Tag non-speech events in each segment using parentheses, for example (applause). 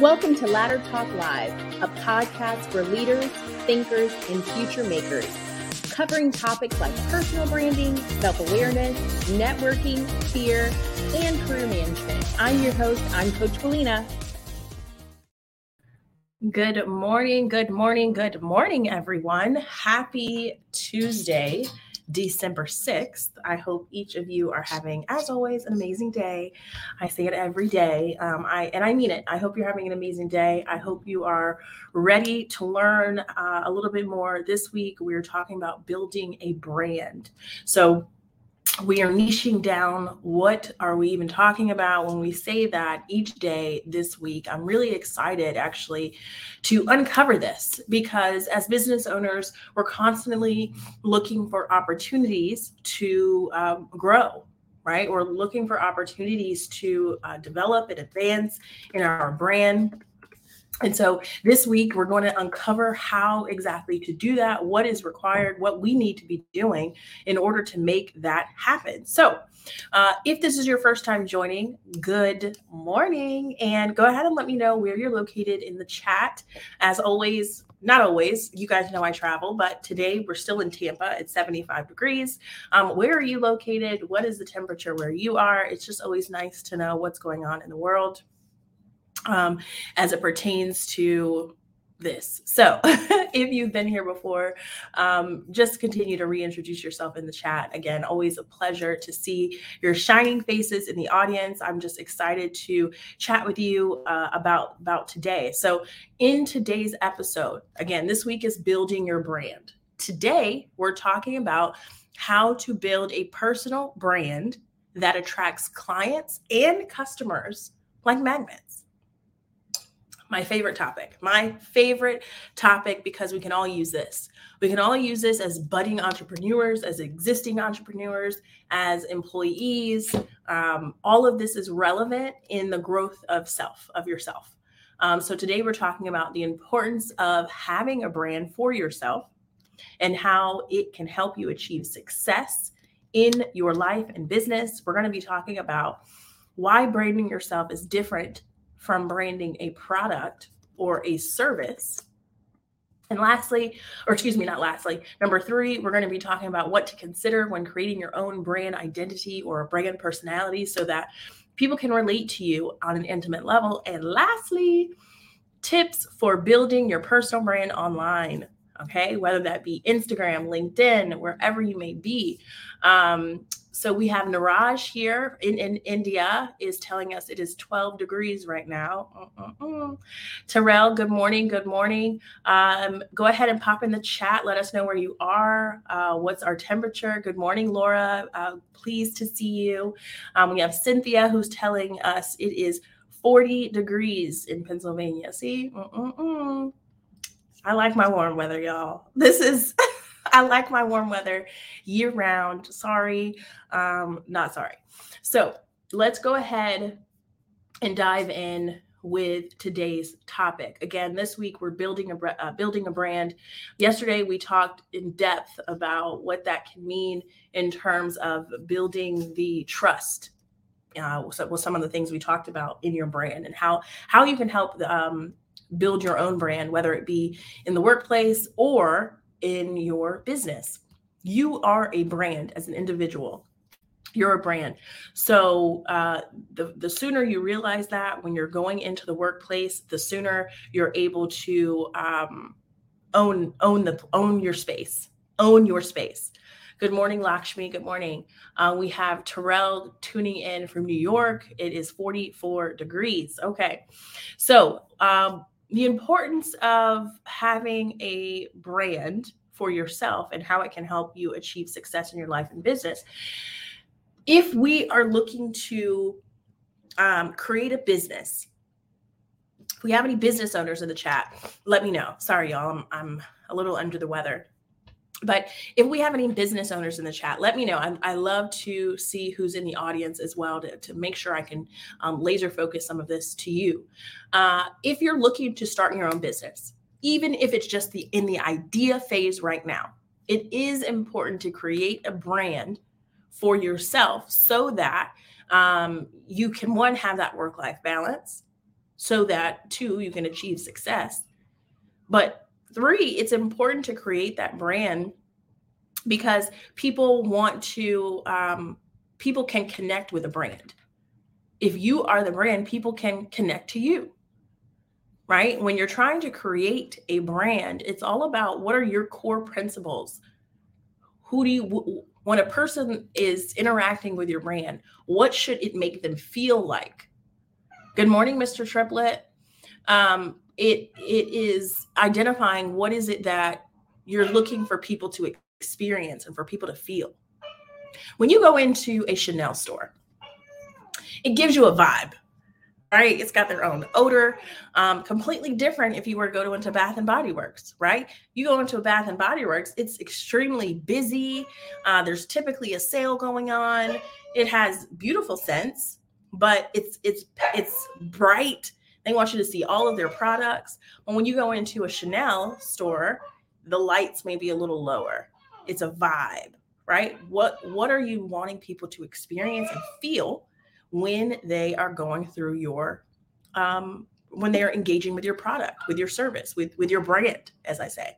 Welcome to Ladder Talk Live, a podcast for leaders, thinkers, and future makers, covering topics like personal branding, self awareness, networking, fear, and career management. I'm your host, I'm Coach Willena. Good morning, good morning, good morning, everyone. Happy Tuesday. December 6th. I hope each of you are having, as always, an amazing day. I say it every day. Um, I and I mean it. I hope you're having an amazing day. I hope you are ready to learn uh, a little bit more. This week, we're talking about building a brand. So we are niching down what are we even talking about? When we say that each day this week i'm really excited actually to uncover this because as business owners we're constantly looking for opportunities to um, grow right? We're looking for opportunities to uh, develop and advance in our brand and so this week, we're going to uncover how exactly to do that, what is required, what we need to be doing in order to make that happen. So, uh, if this is your first time joining, good morning. And go ahead and let me know where you're located in the chat. As always, not always, you guys know I travel, but today we're still in Tampa. It's 75 degrees. Um, where are you located? What is the temperature where you are? It's just always nice to know what's going on in the world um, as it pertains to this. So, (laughs) if you've been here before, um, just continue to reintroduce yourself in the chat. Again, always a pleasure to see your shining faces in the audience. I'm just excited to chat with you uh, about about today. So, in today's episode, again, this week is building your brand. Today, we're talking about how to build a personal brand that attracts clients and customers like magnets my favorite topic. My favorite topic because we can all use this. We can all use this as budding entrepreneurs, as existing entrepreneurs, as employees. Um, all of this is relevant in the growth of self, of yourself. Um, so today we're talking about the importance of having a brand for yourself and how it can help you achieve success in your life and business. We're going to be talking about why branding yourself is different from branding a product or a service. And lastly, or excuse me, not lastly, number three, we're going to be talking about what to consider when creating your own brand identity or a brand personality so that people can relate to you on an intimate level. And lastly, tips for building your personal brand online. Okay, whether that be Instagram, LinkedIn, wherever you may be. Um, so we have Niraj here in, in India is telling us it is 12 degrees right now. Uh-uh-uh. Terrell, good morning. Good morning. Um, go ahead and pop in the chat. Let us know where you are. Uh, what's our temperature? Good morning, Laura. Uh, pleased to see you. Um, we have Cynthia who's telling us it is 40 degrees in Pennsylvania. See? Uh-uh-uh. I like my warm weather, y'all. This is. (laughs) (laughs) I like my warm weather year round. Sorry, um, not sorry. So let's go ahead and dive in with today's topic. Again, this week we're building a uh, building a brand. Yesterday we talked in depth about what that can mean in terms of building the trust. Uh, some of the things we talked about in your brand and how how you can help um, build your own brand, whether it be in the workplace or in your business. You are a brand as an individual. You're a brand. So uh, the the sooner you realize that when you're going into the workplace, the sooner you're able to um, own own the own your space, own your space. Good morning, Lakshmi. Good morning. Uh, we have Terrell tuning in from New York. It is 44 degrees. Okay. So, um, the importance of having a brand for yourself and how it can help you achieve success in your life and business. If we are looking to um, create a business, if we have any business owners in the chat, let me know. Sorry, y'all, I'm, I'm a little under the weather. But if we have any business owners in the chat, let me know. I, I love to see who's in the audience as well to, to make sure I can um, laser focus some of this to you. Uh, if you're looking to start your own business, even if it's just the in the idea phase right now, it is important to create a brand for yourself so that um, you can one have that work life balance so that two, you can achieve success. But three, it's important to create that brand because people want to, um, people can connect with a brand. If you are the brand, people can connect to you right? When you're trying to create a brand, it's all about what are your core principles? Who do you, when a person is interacting with your brand, what should it make them feel like? Good morning, Mr. Triplet. Um, it it is identifying what is it that you're looking for people to experience and for people to feel. When you go into a Chanel store, it gives you a vibe right? It's got their own odor. Um, completely different if you were to go to into Bath and Body Works, right? You go into a Bath and Body Works, it's extremely busy. Uh, there's typically a sale going on. It has beautiful scents, but it's it's it's bright. They want you to see all of their products. But when you go into a Chanel store, the lights may be a little lower. It's a vibe, right? What what are you wanting people to experience and feel? when they are going through your um, when they are engaging with your product with your service with with your brand as i say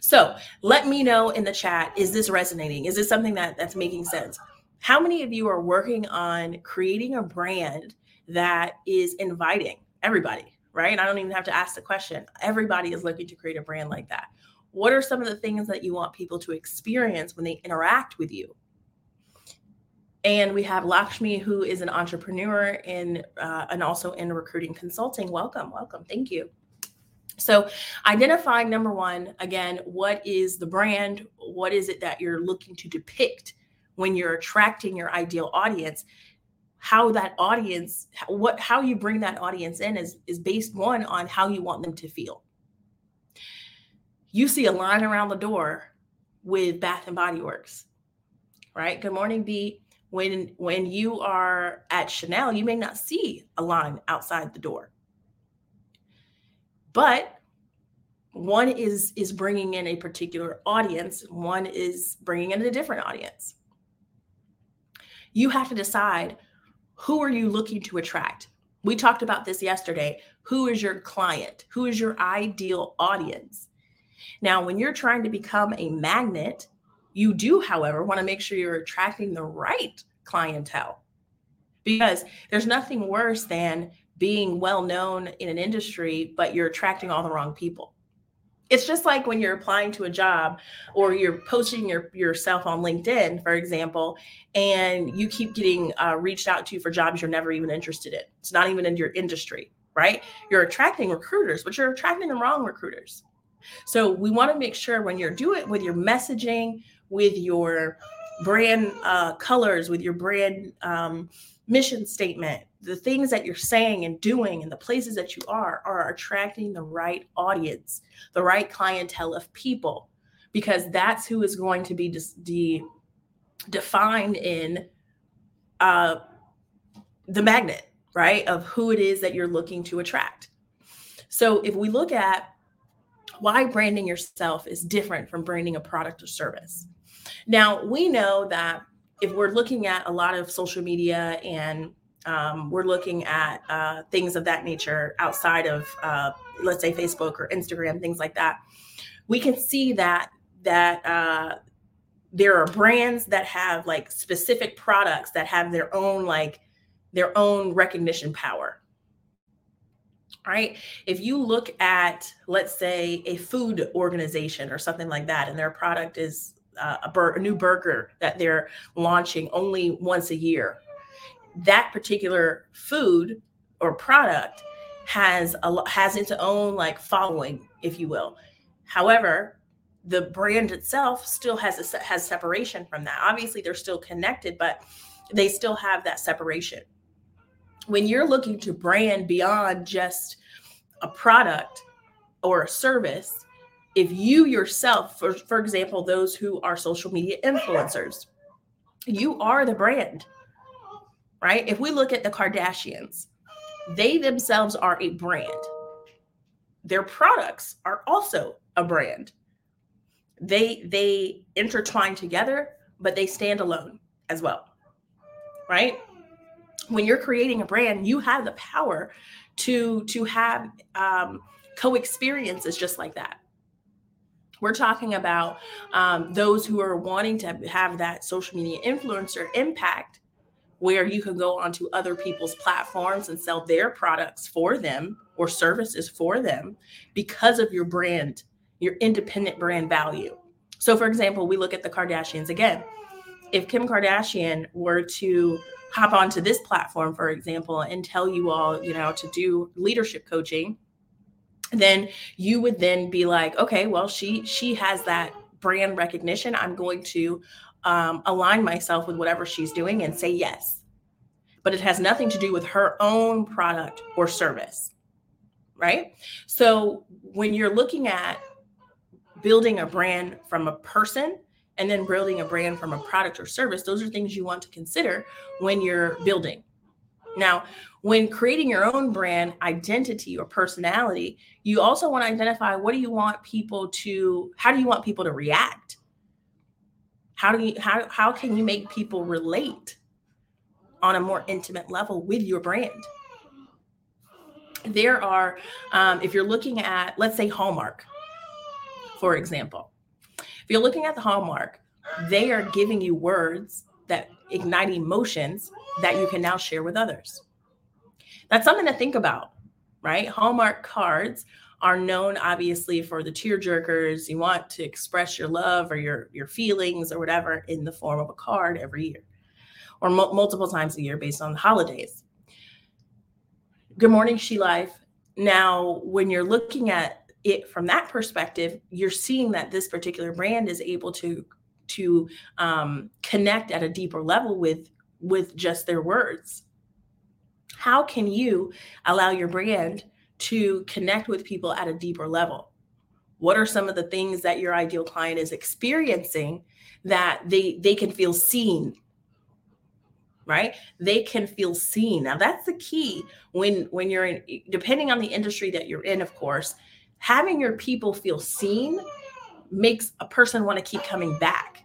so let me know in the chat is this resonating is this something that that's making sense how many of you are working on creating a brand that is inviting everybody right i don't even have to ask the question everybody is looking to create a brand like that what are some of the things that you want people to experience when they interact with you and we have Lakshmi, who is an entrepreneur in uh, and also in recruiting consulting. Welcome, welcome. Thank you. So, identifying number one, again, what is the brand? What is it that you're looking to depict when you're attracting your ideal audience? How that audience, what how you bring that audience in is is based one on how you want them to feel. You see a line around the door with Bath and Body Works, right? Good morning, B when when you are at Chanel, you may not see a line outside the door. But one is is bringing in a particular audience, one is bringing in a different audience. You have to decide who are you looking to attract? We talked about this yesterday. Who is your client? Who is your ideal audience? Now, when you're trying to become a magnet, you do, however, want to make sure you're attracting the right clientele because there's nothing worse than being well known in an industry, but you're attracting all the wrong people. It's just like when you're applying to a job or you're posting your, yourself on LinkedIn, for example, and you keep getting uh, reached out to for jobs you're never even interested in. It's not even in your industry, right? You're attracting recruiters, but you're attracting the wrong recruiters. So we want to make sure when you're doing it with your messaging, with your brand uh, colors, with your brand um, mission statement, the things that you're saying and doing and the places that you are are attracting the right audience, the right clientele of people, because that's who is going to be de- de- defined in uh, the magnet, right? Of who it is that you're looking to attract. So if we look at why branding yourself is different from branding a product or service. Now, we know that if we're looking at a lot of social media and um, we're looking at uh, things of that nature outside of, uh, let's say, Facebook or Instagram, things like that, we can see that that uh, there are brands that have like specific products that have their own like their own recognition power right if you look at let's say a food organization or something like that and their product is uh, a, bur- a new burger that they're launching only once a year. That particular food or product has a has its own like following, if you will. However, the brand itself still has a has separation from that. Obviously, they're still connected, but they still have that separation. When you're looking to brand beyond just a product or a service, if you yourself, for, for example, those who are social media influencers, you are the brand, right? If we look at the Kardashians, they themselves are a brand. Their products are also a brand. They they intertwine together, but they stand alone as well. Right? when you're creating a brand, you have the power to to have um, co-experiences just like that. We're talking about um, those who are wanting to have that social media influencer impact, where you can go onto other people's platforms and sell their products for them or services for them because of your brand, your independent brand value. So, for example, we look at the Kardashians again. If Kim Kardashian were to hop onto this platform, for example, and tell you all, you know, to do leadership coaching, then you would then be like, okay, well, she she has that brand recognition. I'm going to um, align myself with whatever she's doing and say yes. But it has nothing to do with her own product or service, right? So when you're looking at building a brand from a person and then building a brand from a product or service, those are things you want to consider when you're building. Now, when creating your own brand identity or personality, you also want to identify what do you want people to how do you want people to react? How do you how how can you make people relate on a more intimate level with your brand? There are, um, if you're looking at, let's say Hallmark, for example, if you're looking at the Hallmark, they are giving you words that ignite emotions that you can now share with others. That's something to think about, right? Hallmark cards are known obviously for the tear jerkers. You want to express your love or your your feelings or whatever in the form of a card every year or multiple times a year based on the holidays. Good morning, She Life. Now, when you're looking at it from that perspective, you're seeing that this particular brand is able to to um, connect at a deeper level with with just their words. How can you allow your brand to connect with people at a deeper level? What are some of the things that your ideal client is experiencing that they they can feel seen? Right? They can feel seen. Now that's the key when when you're in depending on the industry that you're in of course having your people feel seen makes a person want to keep coming back.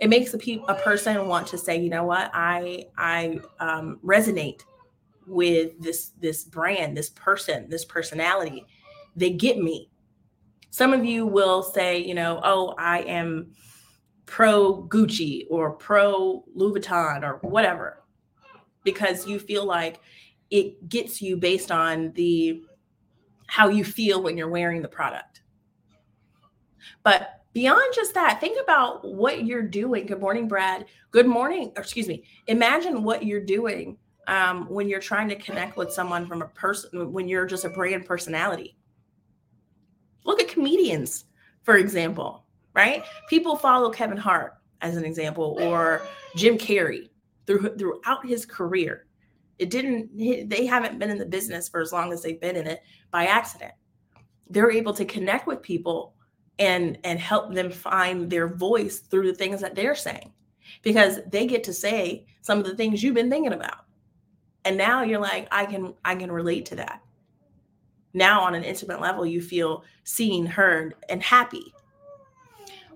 It makes a, pe- a person want to say you know what? I i um, resonate with this this brand this person this personality they get me some of you will say you know oh i am pro gucci or pro louis vuitton or whatever because you feel like it gets you based on the how you feel when you're wearing the product. But beyond just that, think about what you're doing. Good morning, Brad. Good morning. excuse me. Imagine what you're doing um, when you're trying to connect with someone from a person, when you're just a brand personality. Look at comedians, for example, right? People follow Kevin Hart as an example, or Jim Carrey through, throughout his career. It didn't, they haven't been in the business for as long as they've been in it by accident. They're able to connect with people and and help them find their voice through the things that they're saying because they get to say some of the things you've been thinking about. And now you're like I can I can relate to that. Now on an intimate level you feel seen, heard and happy.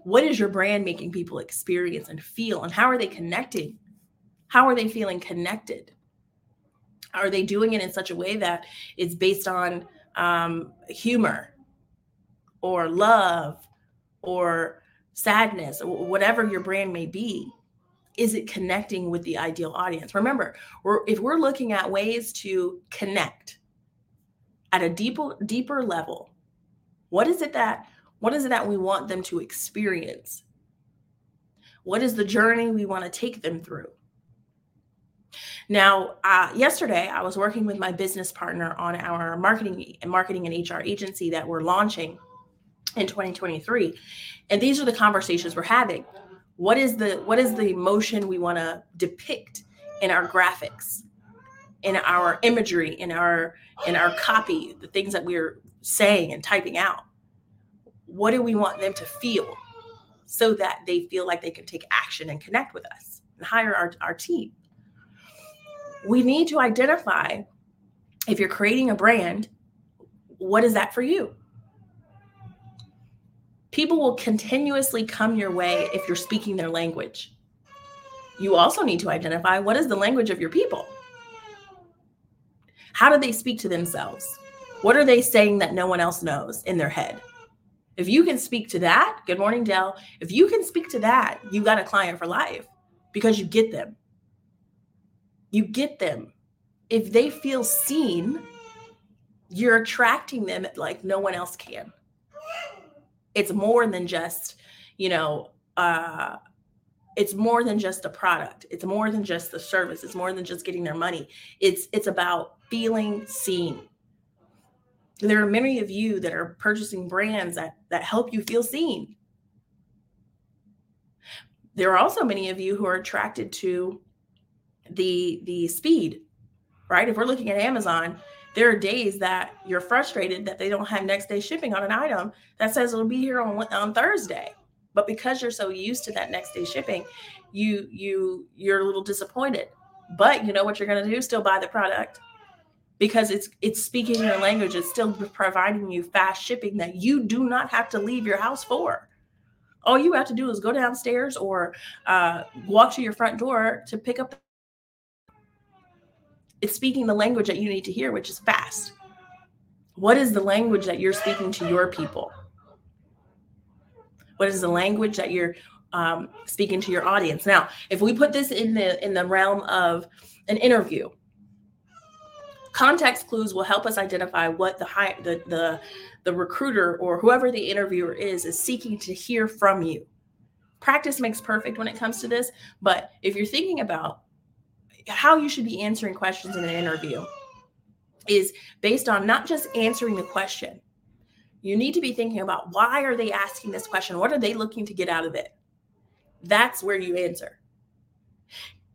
What is your brand making people experience and feel and how are they connecting? How are they feeling connected? are they doing it in such a way that it's based on um, humor or love or sadness or whatever your brand may be is it connecting with the ideal audience? Remember we're, if we're looking at ways to connect at a deeper deeper level what is it that what is it that we want them to experience? What is the journey we want to take them through? Now, uh, yesterday I was working with my business partner on our marketing and marketing and HR agency that we're launching in 2023, and these are the conversations we're having. What is the what is the emotion we want to depict in our graphics, in our imagery, in our in our copy, the things that we're saying and typing out? What do we want them to feel so that they feel like they can take action and connect with us and hire our, our team? we need to identify if you're creating a brand, what is that for you? People will continuously come your way if you're speaking their language. You also need to identify what is the language of your people? How do they speak to themselves? What are they saying that no one else knows in their head? If you can speak to that, good morning, Dell. If you can speak to that, you got a client for life because you get them. You get them. If they feel seen, you're attracting them like no one else can. It's more than just, you know, uh, it's more than just a product. It's more than just the service. It's more than just getting their money. It's it's about feeling seen. There are many of you that are purchasing brands that that help you feel seen. There are also many of you who are attracted to the the speed, right? If we're looking at Amazon, there are days that you're frustrated that they don't have next day shipping on an item that says it'll be here on on Thursday. But because you're so used to that next day shipping, you you you're a little disappointed. But you know what you're going to do? Still buy the product because it's it's speaking your language. It's still providing you fast shipping that you do not have to leave your house for. All you have to do is go downstairs or uh, walk to your front door to pick up it's speaking the language that you need to hear, which is fast. What is the language that you're speaking to your people? What is the language that you're um, speaking to your audience? Now, if we put this in the in the realm of an interview, context clues will help us identify what the high the the the recruiter or whoever the interviewer is is seeking to hear from you. Practice makes perfect when it comes to this, but if you're thinking about how you should be answering questions in an interview is based on not just answering the question. You need to be thinking about why are they asking this question? What are they looking to get out of it? That's where you answer.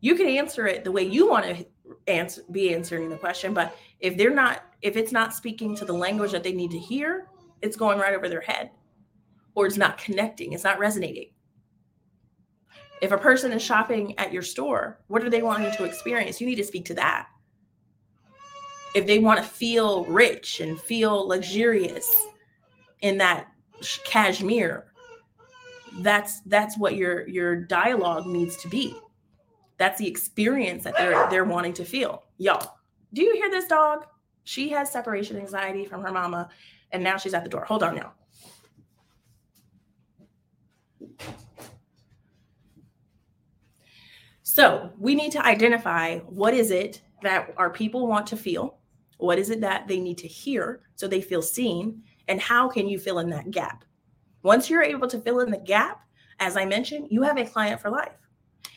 You can answer it the way you want to answer be answering the question, but if they're not if it's not speaking to the language that they need to hear, it's going right over their head or it's not connecting, it's not resonating. If a person is shopping at your store, what are they wanting to experience? You need to speak to that. If they want to feel rich and feel luxurious in that cashmere, that's that's what your your dialogue needs to be. That's the experience that they're they're wanting to feel. Y'all, do you hear this dog? She has separation anxiety from her mama, and now she's at the door. Hold on now. So we need to identify what is it that our people want to feel? What is it that they need to hear so they feel seen? And how can you fill in that gap? Once you're able to fill in the gap, as I mentioned, you have a client for life.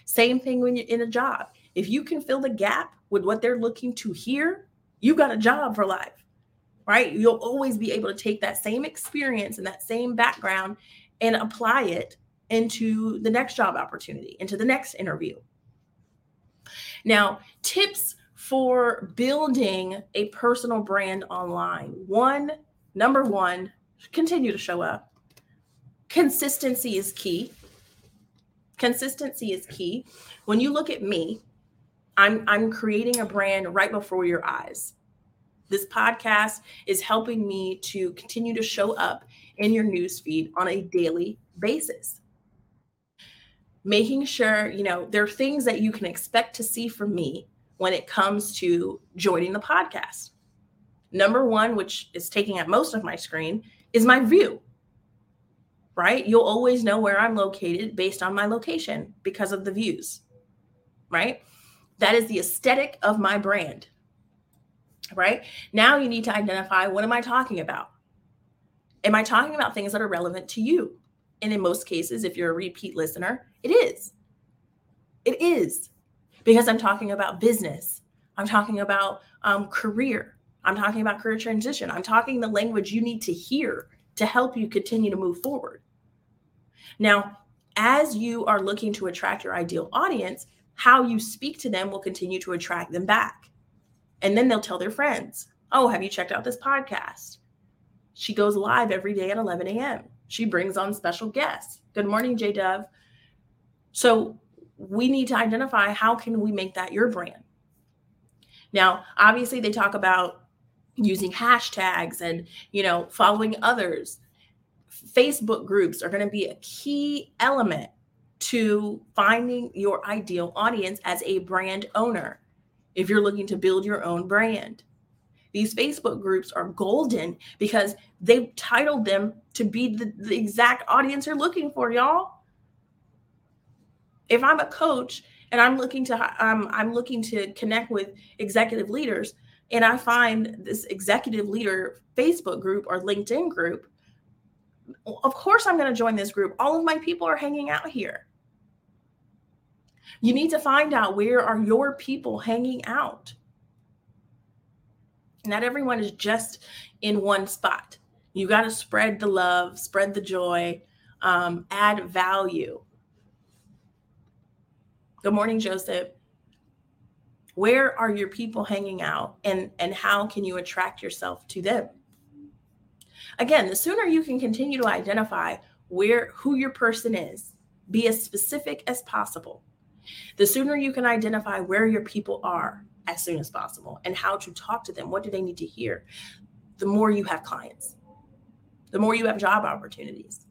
Same thing when you're in a job. If you can fill the gap with what they're looking to hear, you got a job for life, right? You'll always be able to take that same experience and that same background and apply it into the next job opportunity, into the next interview, now, tips for building a personal brand online. One, number one, continue to show up. Consistency is key. Consistency is key. When you look at me, I'm I'm creating a brand right before your eyes. This podcast is helping me to continue to show up in your newsfeed on a daily basis making sure, you know, there are things that you can expect to see from me when it comes to joining the podcast. Number one, which is taking up most of my screen, is my view. Right? You'll always know where I'm located based on my location because of the views. Right? That is the aesthetic of my brand. Right? Now you need to identify what am I talking about? Am I talking about things that are relevant to you? And in most cases, if you're a repeat listener, it is. It is because I'm talking about business. I'm talking about um, career. I'm talking about career transition. I'm talking the language you need to hear to help you continue to move forward. Now, as you are looking to attract your ideal audience, how you speak to them will continue to attract them back. And then they'll tell their friends, Oh, have you checked out this podcast? She goes live every day at 11 a.m. She brings on special guests. Good morning, J Dove. So we need to identify how can we make that your brand. Now, obviously, they talk about using hashtags and you know following others. Facebook groups are going to be a key element to finding your ideal audience as a brand owner if you're looking to build your own brand. These Facebook groups are golden because they've titled them to be the, the exact audience you're looking for, y'all. If I'm a coach and I'm looking to um, I'm looking to connect with executive leaders, and I find this executive leader Facebook group or LinkedIn group, of course I'm going to join this group. All of my people are hanging out here. You need to find out where are your people hanging out. Not everyone is just in one spot. You got to spread the love, spread the joy, um, add value. Good morning, Joseph. Where are your people hanging out and, and how can you attract yourself to them? Again, the sooner you can continue to identify where who your person is, be as specific as possible. The sooner you can identify where your people are as soon as possible and how to talk to them, what do they need to hear, the more you have clients, the more you have job opportunities.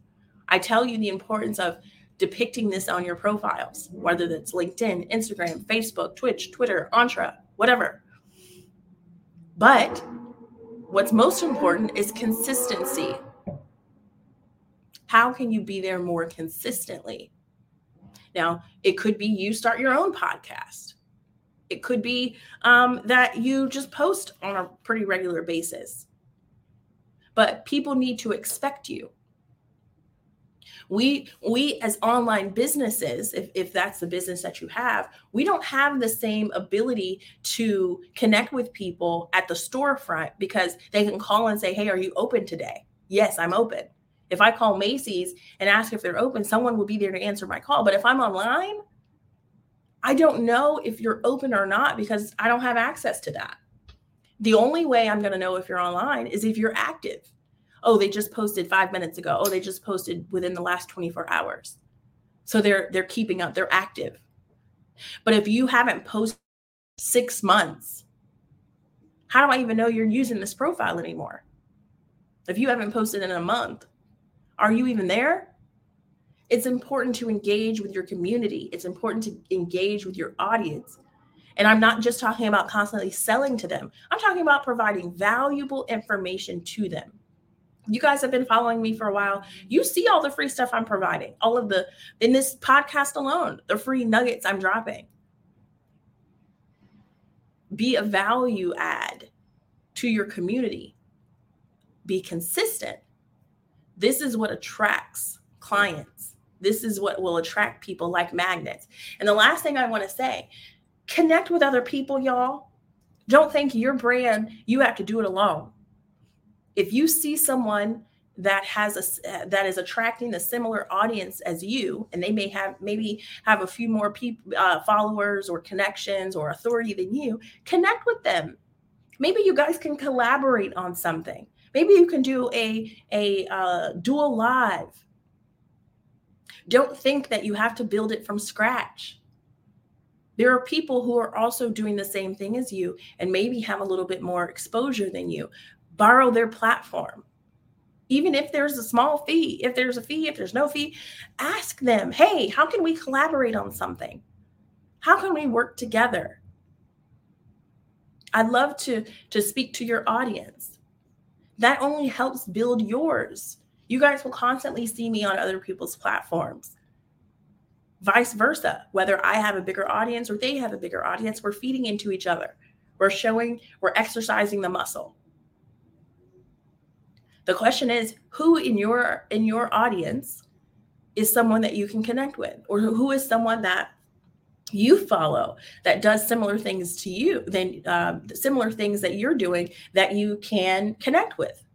I tell you the importance of depicting this on your profiles, whether that's LinkedIn, Instagram, Facebook, Twitch, Twitter, Entra, whatever. But what's most important is consistency. How can you be there more consistently? Now, it could be you start your own podcast. It could be um, that you just post on a pretty regular basis. But people need to expect you. We we as online businesses if, if that's the business that you have we don't have the same ability to connect with people at the storefront because they can call and say hey are you open today? Yes i'm open. If i call macy's and ask if they're open someone will be there to answer my call. But if i'm online i don't know if you're open or not because i don't have access to that. The only way i'm going to know if you're online is if you're active. Oh they just posted 5 minutes ago. Oh they just posted within the last 24 hours. So they're they're keeping up they're active. But if you haven't posted 6 months how do i even know you're using this profile anymore? If you haven't posted in a month are you even there it's important to engage with your community it's important to engage with your audience and I'm not just talking about constantly selling to them. I'm talking about providing valuable information to them you guys have been following me for a while. You see all the free stuff I'm providing, all of the in this podcast alone, the free nuggets I'm dropping. Be a value add to your community. Be consistent. This is what attracts clients. This is what will attract people like magnets. And the last thing I want to say connect with other people, y'all. Don't think your brand, you have to do it alone if you see someone that has a that is attracting a similar audience as you and they may have maybe have a few more people uh, followers or connections or authority than you connect with them maybe you guys can collaborate on something maybe you can do a a uh, dual live don't think that you have to build it from scratch there are people who are also doing the same thing as you and maybe have a little bit more exposure than you borrow their platform. Even if there's a small fee, if there's a fee, if there's no fee, ask them, hey, how can we collaborate on something? How can we work together? I'd love to, to speak to your audience. That only helps build yours. You guys will constantly see me on other people's platforms. Vice versa, whether I have a bigger audience or they have a bigger audience, we're feeding into each other. We're showing, we're exercising the muscle. The question is who in your in your audience is someone that you can connect with or who is someone that you follow that does similar things to you then uh, similar things that you're doing that you can connect with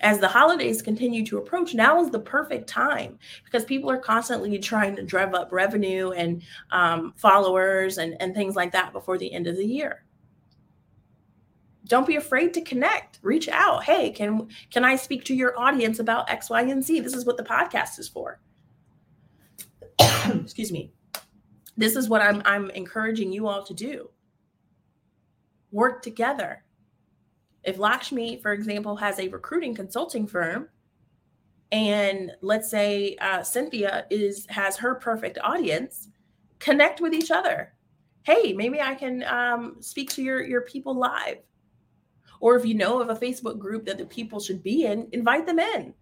as the holidays continue to approach now is the perfect time because people are constantly trying to drive up revenue and um, followers and, and things like that before the end of the year. Don't be afraid to connect. Reach out. Hey can can i speak to your audience about x y and z? This is what the podcast is for. (coughs) Excuse me. This is what i'm i'm encouraging you all to do. Work together if lakshmi for example has a recruiting consulting firm and let's say uh, Cynthia is has her perfect audience, connect with each other. Hey, maybe I can um, speak to your your people live, or if you know of a Facebook group that the people should be in, invite them in.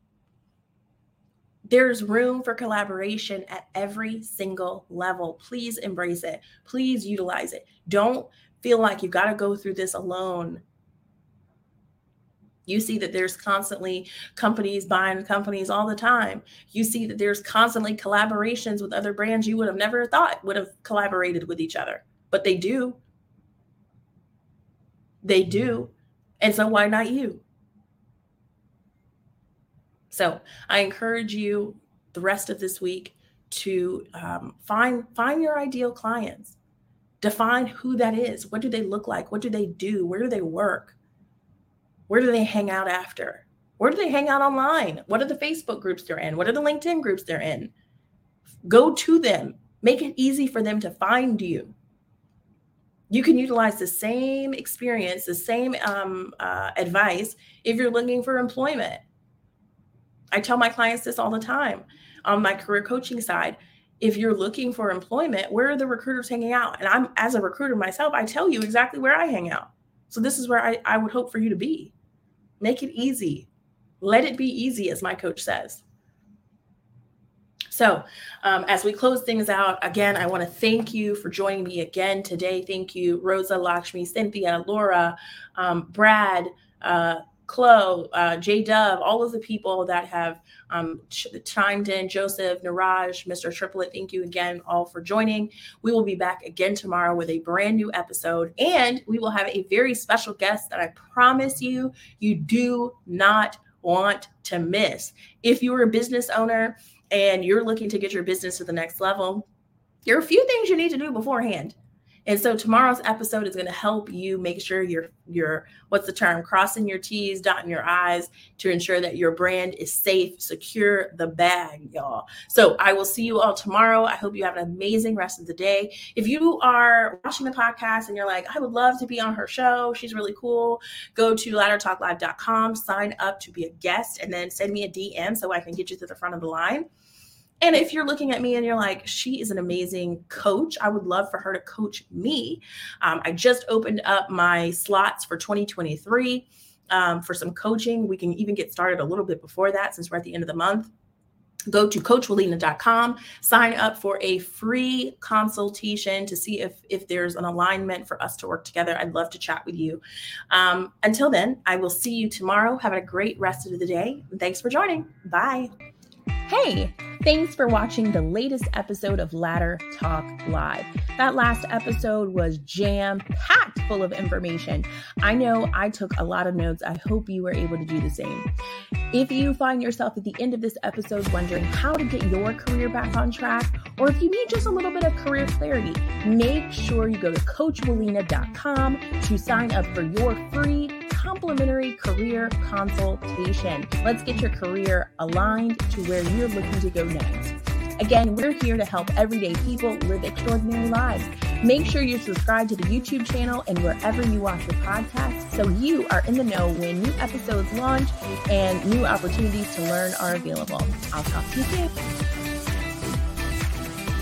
There's room for collaboration at every single level. Please embrace it. Please utilize it. Don't feel like you've got to go through this alone you see that there's constantly companies buying companies all the time. You see that there's constantly collaborations with other brands you would have never thought would have collaborated with each other, but they do. They do. And so why not you? So I encourage you the rest of this week to um, find find your ideal clients. Define who that is. What do they look like? What do they do? Where do they work? Where do they hang out after? Where do they hang out online? What are the Facebook groups they're in? What are the LinkedIn groups they're in? Go to them. Make it easy for them to find you. You can utilize the same experience, the same um, uh, advice if you're looking for employment. I tell my clients this all the time on my career coaching side. If you're looking for employment, where are the recruiters hanging out? And I'm, as a recruiter myself, I tell you exactly where I hang out. So this is where I, I would hope for you to be. Make it easy. Let it be easy, as my coach says. So, um, as we close things out, again, I want to thank you for joining me again today. Thank you, Rosa, Lakshmi, Cynthia, Laura, um, Brad, uh, Chloe, uh, J Dove, all of the people that have um, ch- chimed in, Joseph, Niraj, Mr. Triplet, thank you again all for joining. We will be back again tomorrow with a brand new episode, and we will have a very special guest that I promise you, you do not want to miss. If you're a business owner and you're looking to get your business to the next level, there are a few things you need to do beforehand. And so tomorrow's episode is going to help you make sure you're you're what's the term crossing your T's, dotting your I's to ensure that your brand is safe, secure the bag, y'all. So I will see you all tomorrow. I hope you have an amazing rest of the day. If you are watching the podcast and you're like, I would love to be on her show, she's really cool, go to laddertalklive.com, sign up to be a guest, and then send me a DM so I can get you to the front of the line. And if you're looking at me and you're like, she is an amazing coach, I would love for her to coach me. Um, I just opened up my slots for 2023 um, for some coaching. We can even get started a little bit before that since we're at the end of the month. Go to coachwillena.com, sign up for a free consultation to see if, if there's an alignment for us to work together. I'd love to chat with you. Um, until then, I will see you tomorrow. Have a great rest of the day. Thanks for joining. Bye. Hey, thanks for watching the latest episode of Ladder Talk Live. That last episode was jam packed full of information. I know I took a lot of notes. I hope you were able to do the same. If you find yourself at the end of this episode wondering how to get your career back on track, or if you need just a little bit of career clarity, make sure you go to coachwillena.com to sign up for your free complimentary career consultation. Let's get your career aligned to where you're looking to go next. Again, we're here to help everyday people live extraordinary lives. Make sure you subscribe to the YouTube channel and wherever you watch your podcast so you are in the know when new episodes launch and new opportunities to learn are available. I'll talk to you soon.